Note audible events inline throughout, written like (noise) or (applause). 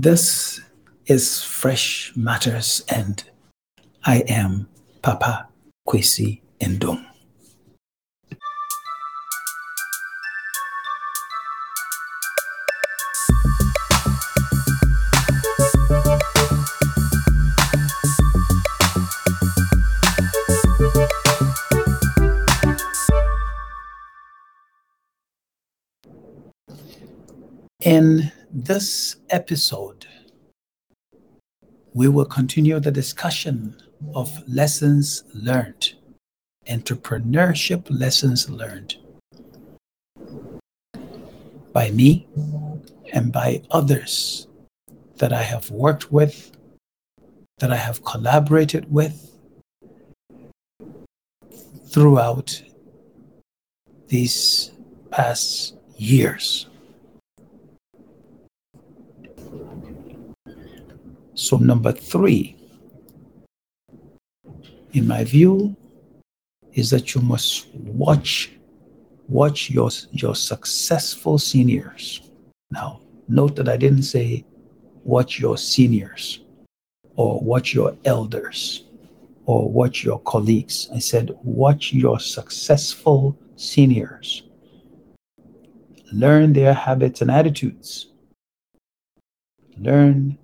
This is Fresh Matters, and I am Papa Kwesi Nduom. In this episode, we will continue the discussion of lessons learned, entrepreneurship lessons learned by me and by others that I have worked with, that I have collaborated with throughout these past years. So, number three, in my view, is that you must watch watch your your successful seniors. Now, note that I didn't say watch your seniors or watch your elders or watch your colleagues. I said watch your successful seniors. Learn their habits and attitudes. Learn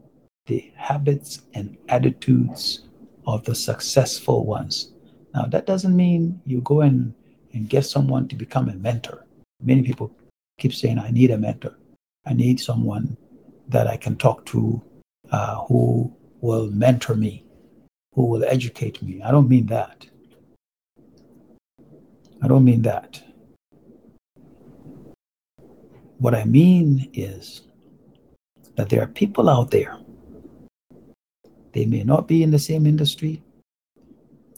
the habits and attitudes of the successful ones. Now, that doesn't mean you go and, and get someone to become a mentor. Many people keep saying, I need a mentor. I need someone that I can talk to uh, who will mentor me, who will educate me. I don't mean that. I don't mean that. What I mean is that there are people out there they may not be in the same industry.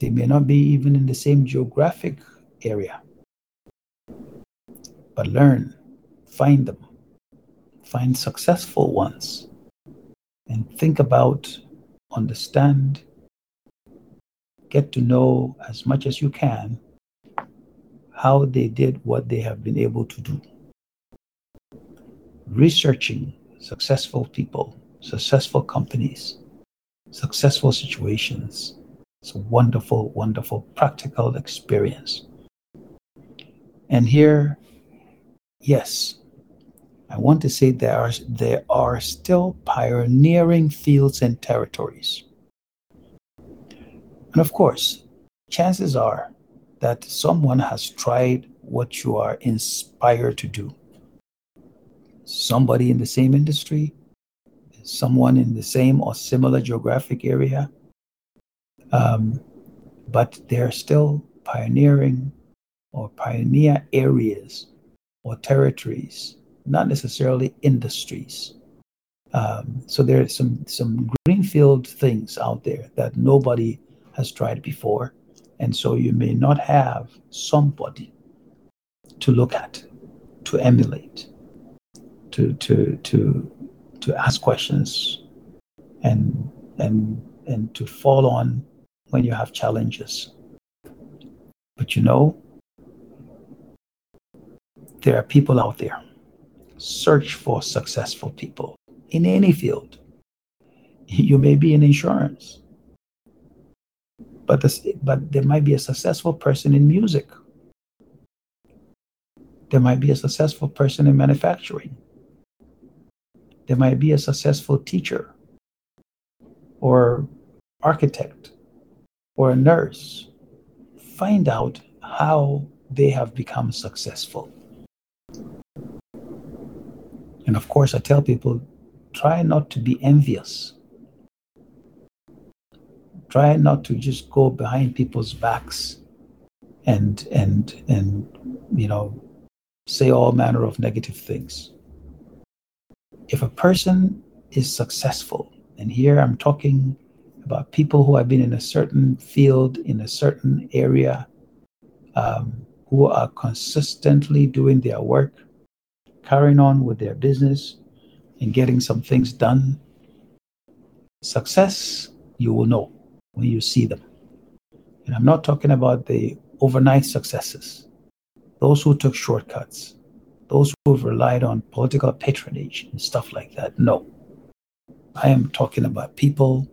They may not be even in the same geographic area. But learn, find them, find successful ones, and think about, understand, get to know as much as you can how they did what they have been able to do. Researching successful people, successful companies, successful situations. It's a wonderful, wonderful practical experience. And here, yes, I want to say there are, there are still pioneering fields and territories. And of course, chances are that someone has tried what you are inspired to do. Somebody in the same industry, someone in the same or similar geographic area, um, but they're still pioneering or pioneer areas or territories, not necessarily industries. Um, so there are some some greenfield things out there that nobody has tried before, and so you may not have somebody to look at, to emulate, to to to to ask questions and and and to fall on when you have challenges. But you know, there are people out there. Search for successful people in any field. (laughs) You may be in insurance, but, this, but there might be a successful person in music. There might be a successful person in manufacturing. They might be a successful teacher or architect or a nurse. Find out how they have become successful. And of course, I tell people try not to be envious. Try not to just go behind people's backs and and and you know say all manner of negative things if a person is successful, and here I'm talking about people who have been in a certain field, in a certain area, um, who are consistently doing their work, carrying on with their business, and getting some things done. Success, you will know when you see them. And I'm not talking about the overnight successes, those who took shortcuts, those who have relied on political patronage and stuff like that. No. I am talking about people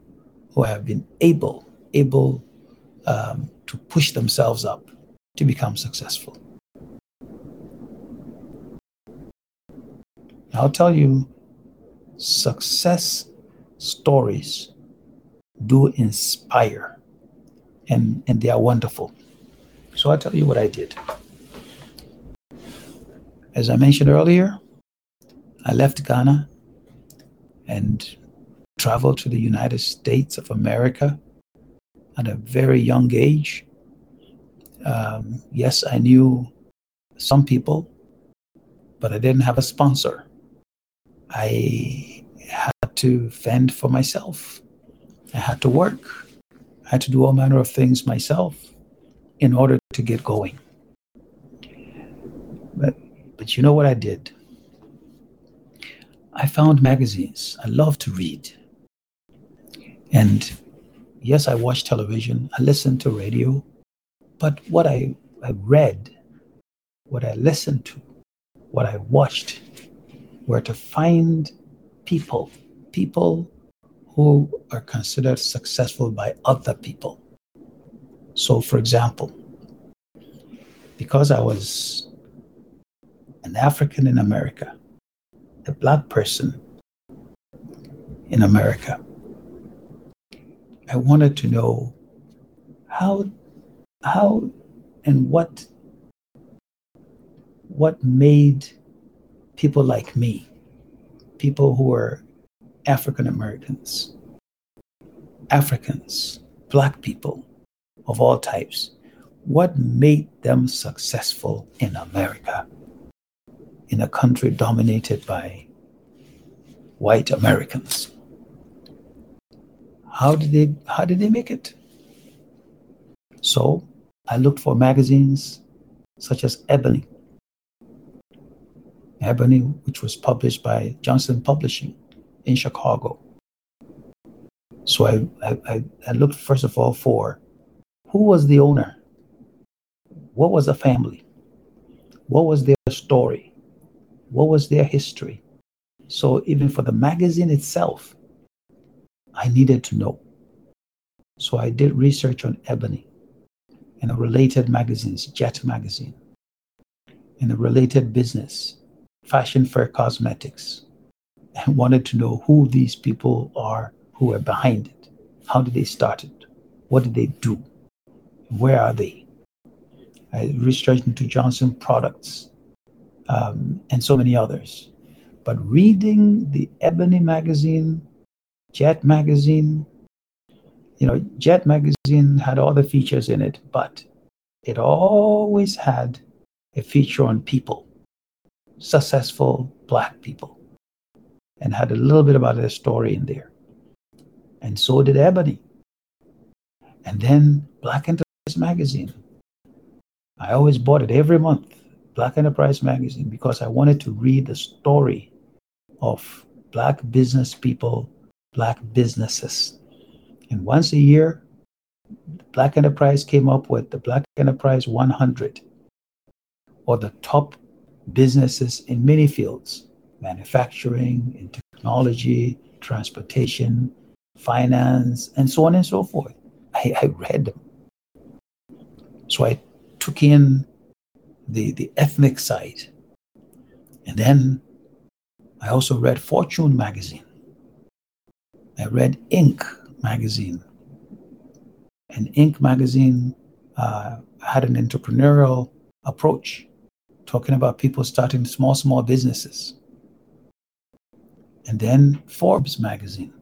who have been able, able um, to push themselves up to become successful. I'll tell you, success stories do inspire and, and they are wonderful. So I'll tell you what I did. As I mentioned earlier, I left Ghana and traveled to the United States of America at a very young age. Um, yes, I knew some people, but I didn't have a sponsor. I had to fend for myself. I had to work. I had to do all manner of things myself in order to get going. But, but you know what I did? I found magazines. I love to read. And yes, I watch television, I listen to radio, but what I, I read, what I listened to, what I watched were to find people, people who are considered successful by other people. So, for example, because I was an African in America, a black person in America, I wanted to know how, how, and what, what made people like me, people who are African Americans, Africans, Black people of all types, what made them successful in America, in a country dominated by white Americans? How did they how did they make it? So I looked for magazines such as Ebony, Ebony, which was published by Johnson Publishing in Chicago. So I, I, I looked first of all for who was the owner? What was the family? What was their story? What was their history? So even for the magazine itself, I needed to know. So I did research on Ebony and the related magazines, Jet Magazine, and the related business, Fashion Fair Cosmetics, and (laughs) wanted to know who these people are who are behind it. How did they start it? What did they do? Where are they? I researched into Johnson products um, and so many others. But reading the Ebony magazine, Jet magazine, you know, Jet magazine had all the features in it, but it always had a feature on people, successful black people, and had a little bit about their story in there. And so did Ebony. And then Black Enterprise Magazine. I always bought it every month, Black Enterprise Magazine, because I wanted to read the story of Black business people, Black businesses. And once a year, Black Enterprise came up with the Black Enterprise 100, or the top businesses in many fields manufacturing, in technology, transportation, finance, and so on and so forth. I, I read them. So I took in the, the ethnic side. And then I also read Fortune magazine. I read Inc. magazine. And Inc. magazine uh, had an entrepreneurial approach, talking about people starting small, small businesses. And then Forbes magazine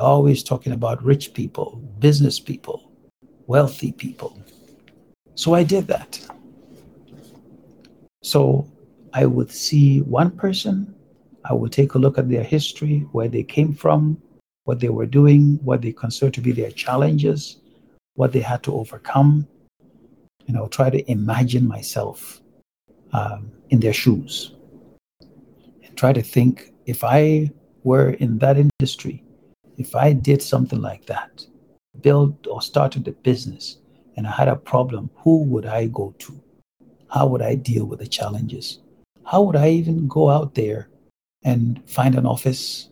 always talking about rich people, business people, wealthy people. So I did that. So I would see one person, I would take a look at their history, where they came from, what they were doing, what they consider to be their challenges, what they had to overcome. And I'll try to imagine myself um, in their shoes and try to think if I were in that industry, if I did something like that, built or started a business, and I had a problem, who would I go to? How would I deal with the challenges? How would I even go out there and find an office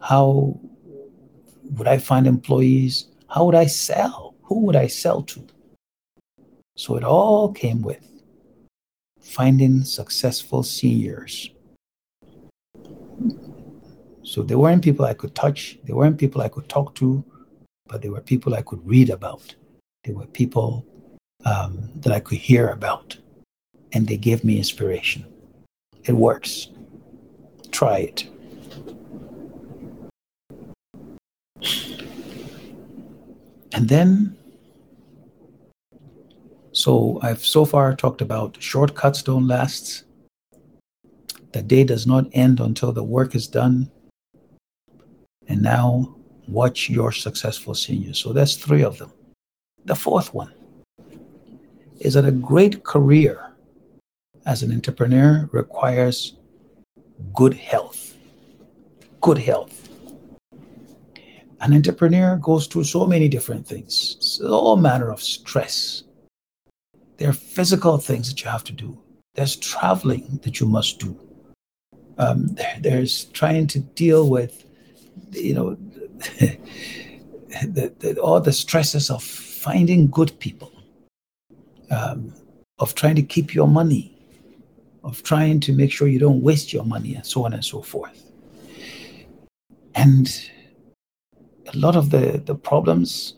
How would I find employees? How would I sell? Who would I sell to? So it all came with finding successful seniors. So there weren't people I could touch, there weren't people I could talk to, but there were people I could read about. There were people um, that I could hear about, and they give me inspiration. It works. Try it. And then, so I've so far talked about shortcuts don't last. The day does not end until the work is done. And now watch your successful seniors. So that's three of them. The fourth one is that a great career as an entrepreneur requires good health. Good health. An entrepreneur goes through so many different things, all manner of stress. There are physical things that you have to do. There's traveling that you must do. Um, there, there's trying to deal with, you know, (laughs) the, the, all the stresses of finding good people, um, of trying to keep your money, of trying to make sure you don't waste your money, and so on and so forth. And a lot of the, the problems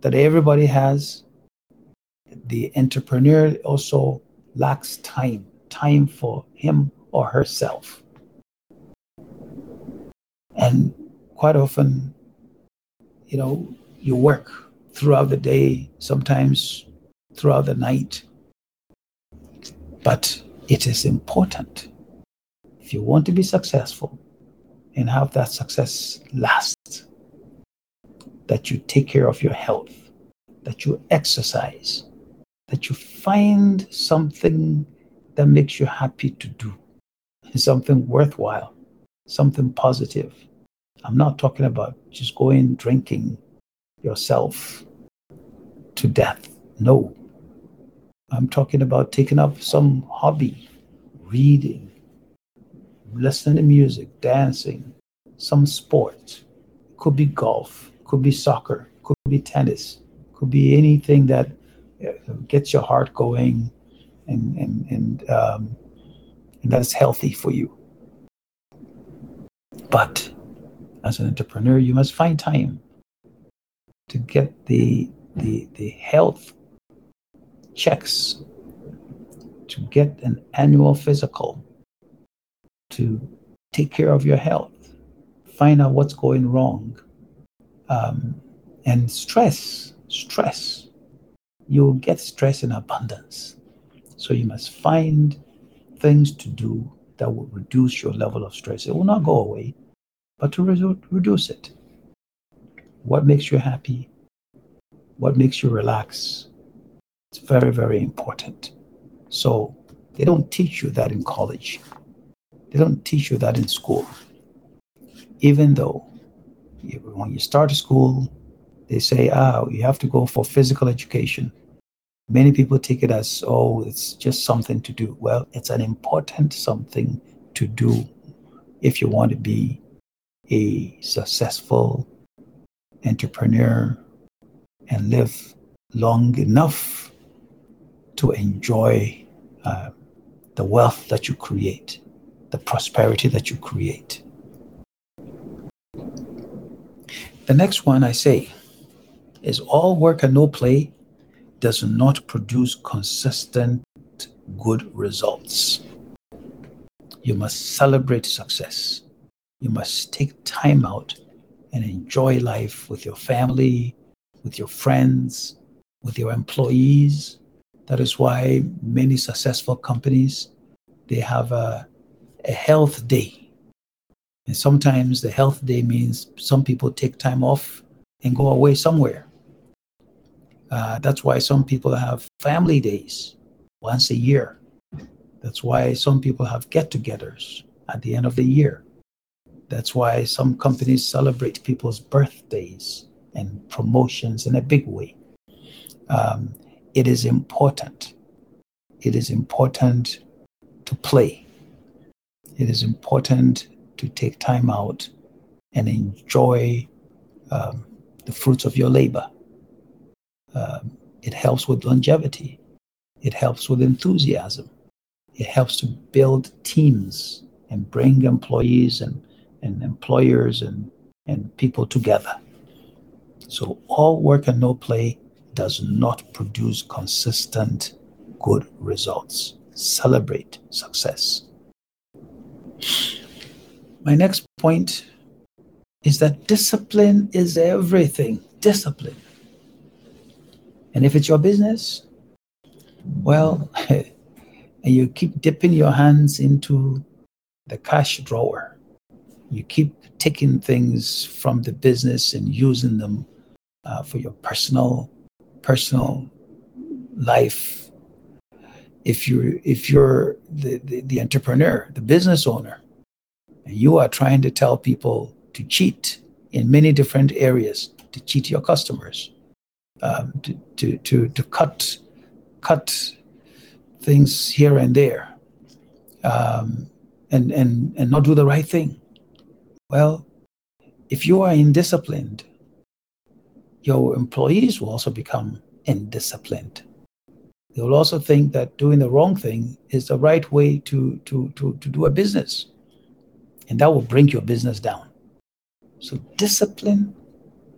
that everybody has, the entrepreneur also lacks time, time for him or herself. And quite often, you know, you work throughout the day, sometimes throughout the night. But it is important if you want to be successful and have that success last that you take care of your health, that you exercise, that you find something that makes you happy to do, something worthwhile, something positive. I'm not talking about just going drinking yourself to death. No. I'm talking about taking up some hobby, reading, listening to music, dancing, some sport. Could be golf, could be soccer, could be tennis, could be anything that uh, gets your heart going and and and, um, and that is healthy for you. But as an entrepreneur, you must find time to get the the the health checks, to get an annual physical, to take care of your health, find out what's going wrong, um, and stress, stress. You'll get stress in abundance. So you must find things to do that will reduce your level of stress. It will not go away, but to re- reduce it. What makes you happy? What makes you relax? It's very, very important. So they don't teach you that in college. They don't teach you that in school. Even though when you start school, they say, ah, you have to go for physical education. Many people take it as, oh, it's just something to do. Well, it's an important something to do if you want to be a successful entrepreneur and live long enough to enjoy uh, the wealth that you create, the prosperity that you create. The next one I say is all work and no play does not produce consistent good results. You must celebrate success. You must take time out and enjoy life with your family, with your friends, with your employees. That is why many successful companies they have a, a health day and sometimes the health day means some people take time off and go away somewhere. Uh, that's why some people have family days once a year. That's why some people have get togethers at the end of the year. That's why some companies celebrate people's birthdays and promotions in a big way. Um, it is important. It is important to play. It is important to take time out and enjoy um, the fruits of your labor. Um, it helps with longevity. It helps with enthusiasm. It helps to build teams and bring employees and, and employers and, and people together. So, all work and no play does not produce consistent good results. Celebrate success. My next point is that discipline is everything. Discipline. And if it's your business, well, (laughs) and you keep dipping your hands into the cash drawer, you keep taking things from the business and using them uh, for your personal personal life. If you're if you're the, the, the entrepreneur, the business owner, and you are trying to tell people to cheat in many different areas, to cheat your customers, um, to, to, to, to cut, cut things here and there, um, and, and, and not do the right thing. Well, if you are indisciplined, your employees will also become indisciplined. They will also think that doing the wrong thing is the right way to, to, to, to do a business. And that will bring your business down. So, discipline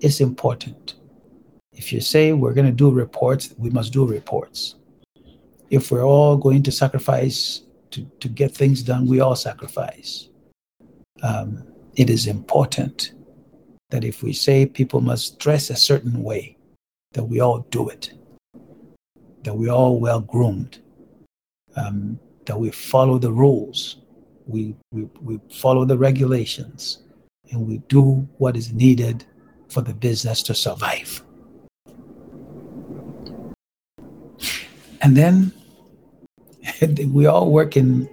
is important. If you say we're going to do reports, we must do reports. If we're all going to sacrifice to, to get things done, we all sacrifice. Um, it is important that if we say people must dress a certain way, that we all do it, that we all well groomed, um, that we follow the rules, we, we, we follow the regulations, and we do what is needed for the business to survive. And then (laughs) we all work in,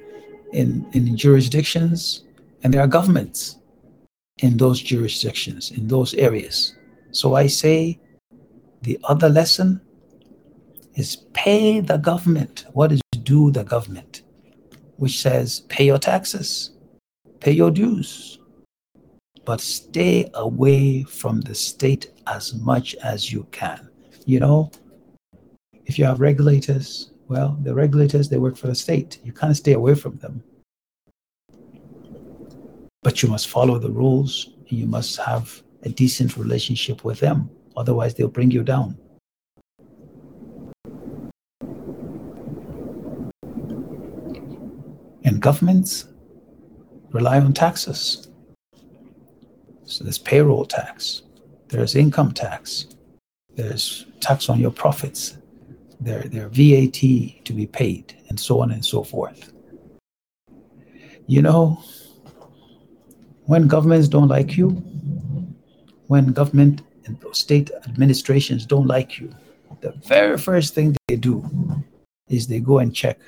in, in jurisdictions, and there are governments in those jurisdictions, in those areas. So I say the other lesson is pay the government what is due the government, which says pay your taxes, pay your dues, but stay away from the state as much as you can. You know, if you have regulators, well, the regulators, they work for the state. You can't stay away from them. But you must follow the rules and you must have a decent relationship with them. Otherwise, they'll bring you down. And governments rely on taxes. So there's payroll tax, there's income tax, there's tax on your profits, their, their VAT to be paid, and so on and so forth. You know, when governments don't like you, when government and state administrations don't like you, the very first thing they do is they go and check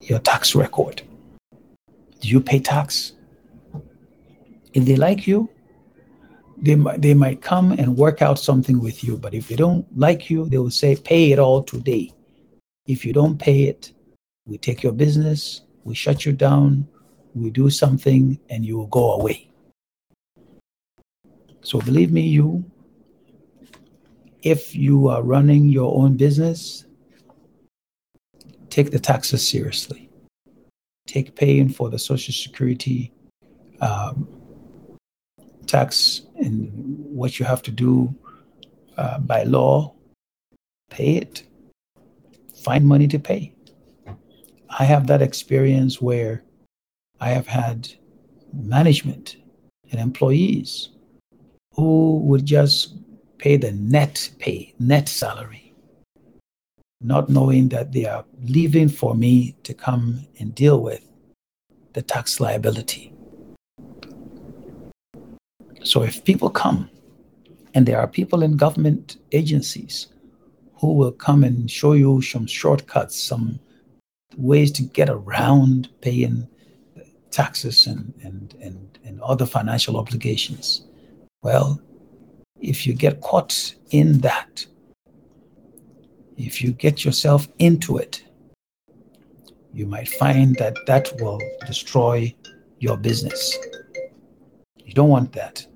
your tax record. Do you pay tax? If they like you, they might, they might come and work out something with you. But if they don't like you, they will say, pay it all today. If you don't pay it, we take your business, we shut you down, we do something, and you will go away. So believe me, you, if you are running your own business, take the taxes seriously. Take paying for the Social Security um, tax and what you have to do uh, by law, pay it. Find money to pay. I have that experience where I have had management and employees who would just pay the net pay, net salary, not knowing that they are leaving for me to come and deal with the tax liability. So if people come, and there are people in government agencies who will come and show you some shortcuts, some ways to get around paying taxes and, and, and, and other financial obligations. Well, if you get caught in that, if you get yourself into it, you might find that that will destroy your business. You don't want that.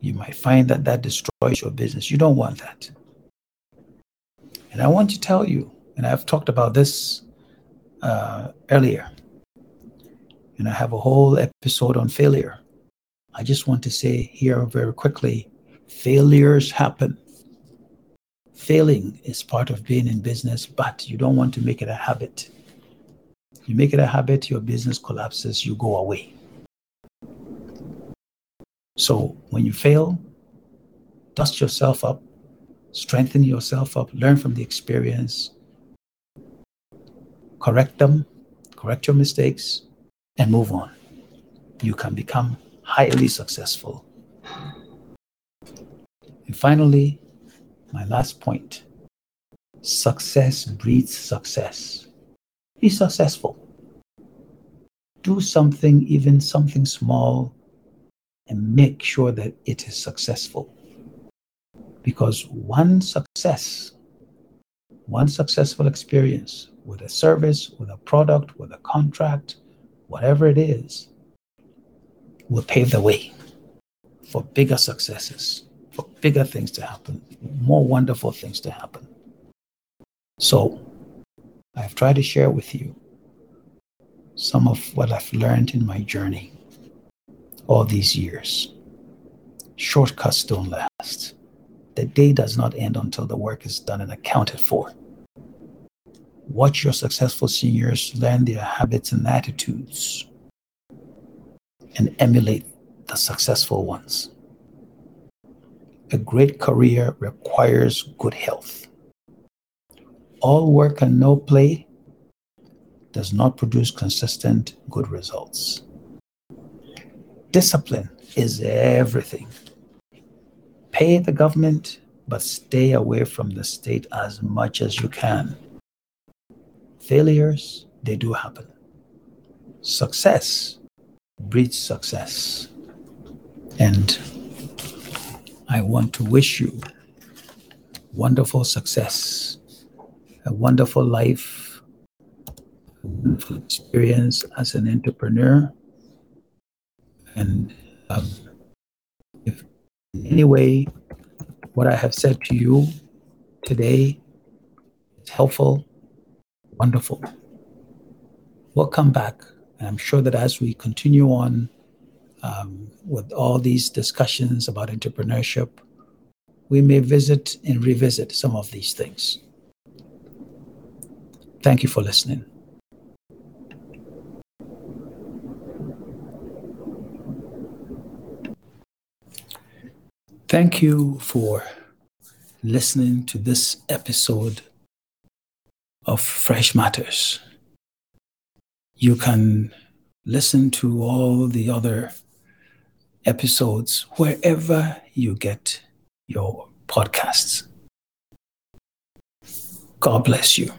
You might find that that destroys your business. You don't want that. And I want to tell you, and I've talked about this uh, earlier, and I have a whole episode on failure. I just want to say here very quickly failures happen. Failing is part of being in business, but you don't want to make it a habit. You make it a habit, your business collapses, you go away. So when you fail, dust yourself up, strengthen yourself up, learn from the experience, correct them, correct your mistakes, and move on. You can become highly successful. And finally, my last point success breeds success. Be successful. Do something, even something small, and make sure that it is successful. Because one success, one successful experience with a service, with a product, with a contract, whatever it is, will pave the way for bigger successes, for bigger things to happen, more wonderful things to happen. So, I've tried to share with you some of what I've learned in my journey all these years. Shortcuts don't last. The day does not end until the work is done and accounted for. Watch your successful seniors learn their habits and attitudes and emulate the successful ones. A great career requires good health. All work and no play does not produce consistent good results. Discipline is everything. Pay the government, but stay away from the state as much as you can. Failures, they do happen. Success breeds success. And I want to wish you wonderful success, a wonderful life, wonderful experience as an entrepreneur. And um, if in any way what I have said to you today is helpful, wonderful. Welcome back. And I'm sure that as we continue on um, with all these discussions about entrepreneurship, we may visit and revisit some of these things. Thank you for listening. Thank you for listening to this episode of Fresh Matters. You can listen to all the other episodes wherever you get your podcasts. God bless you.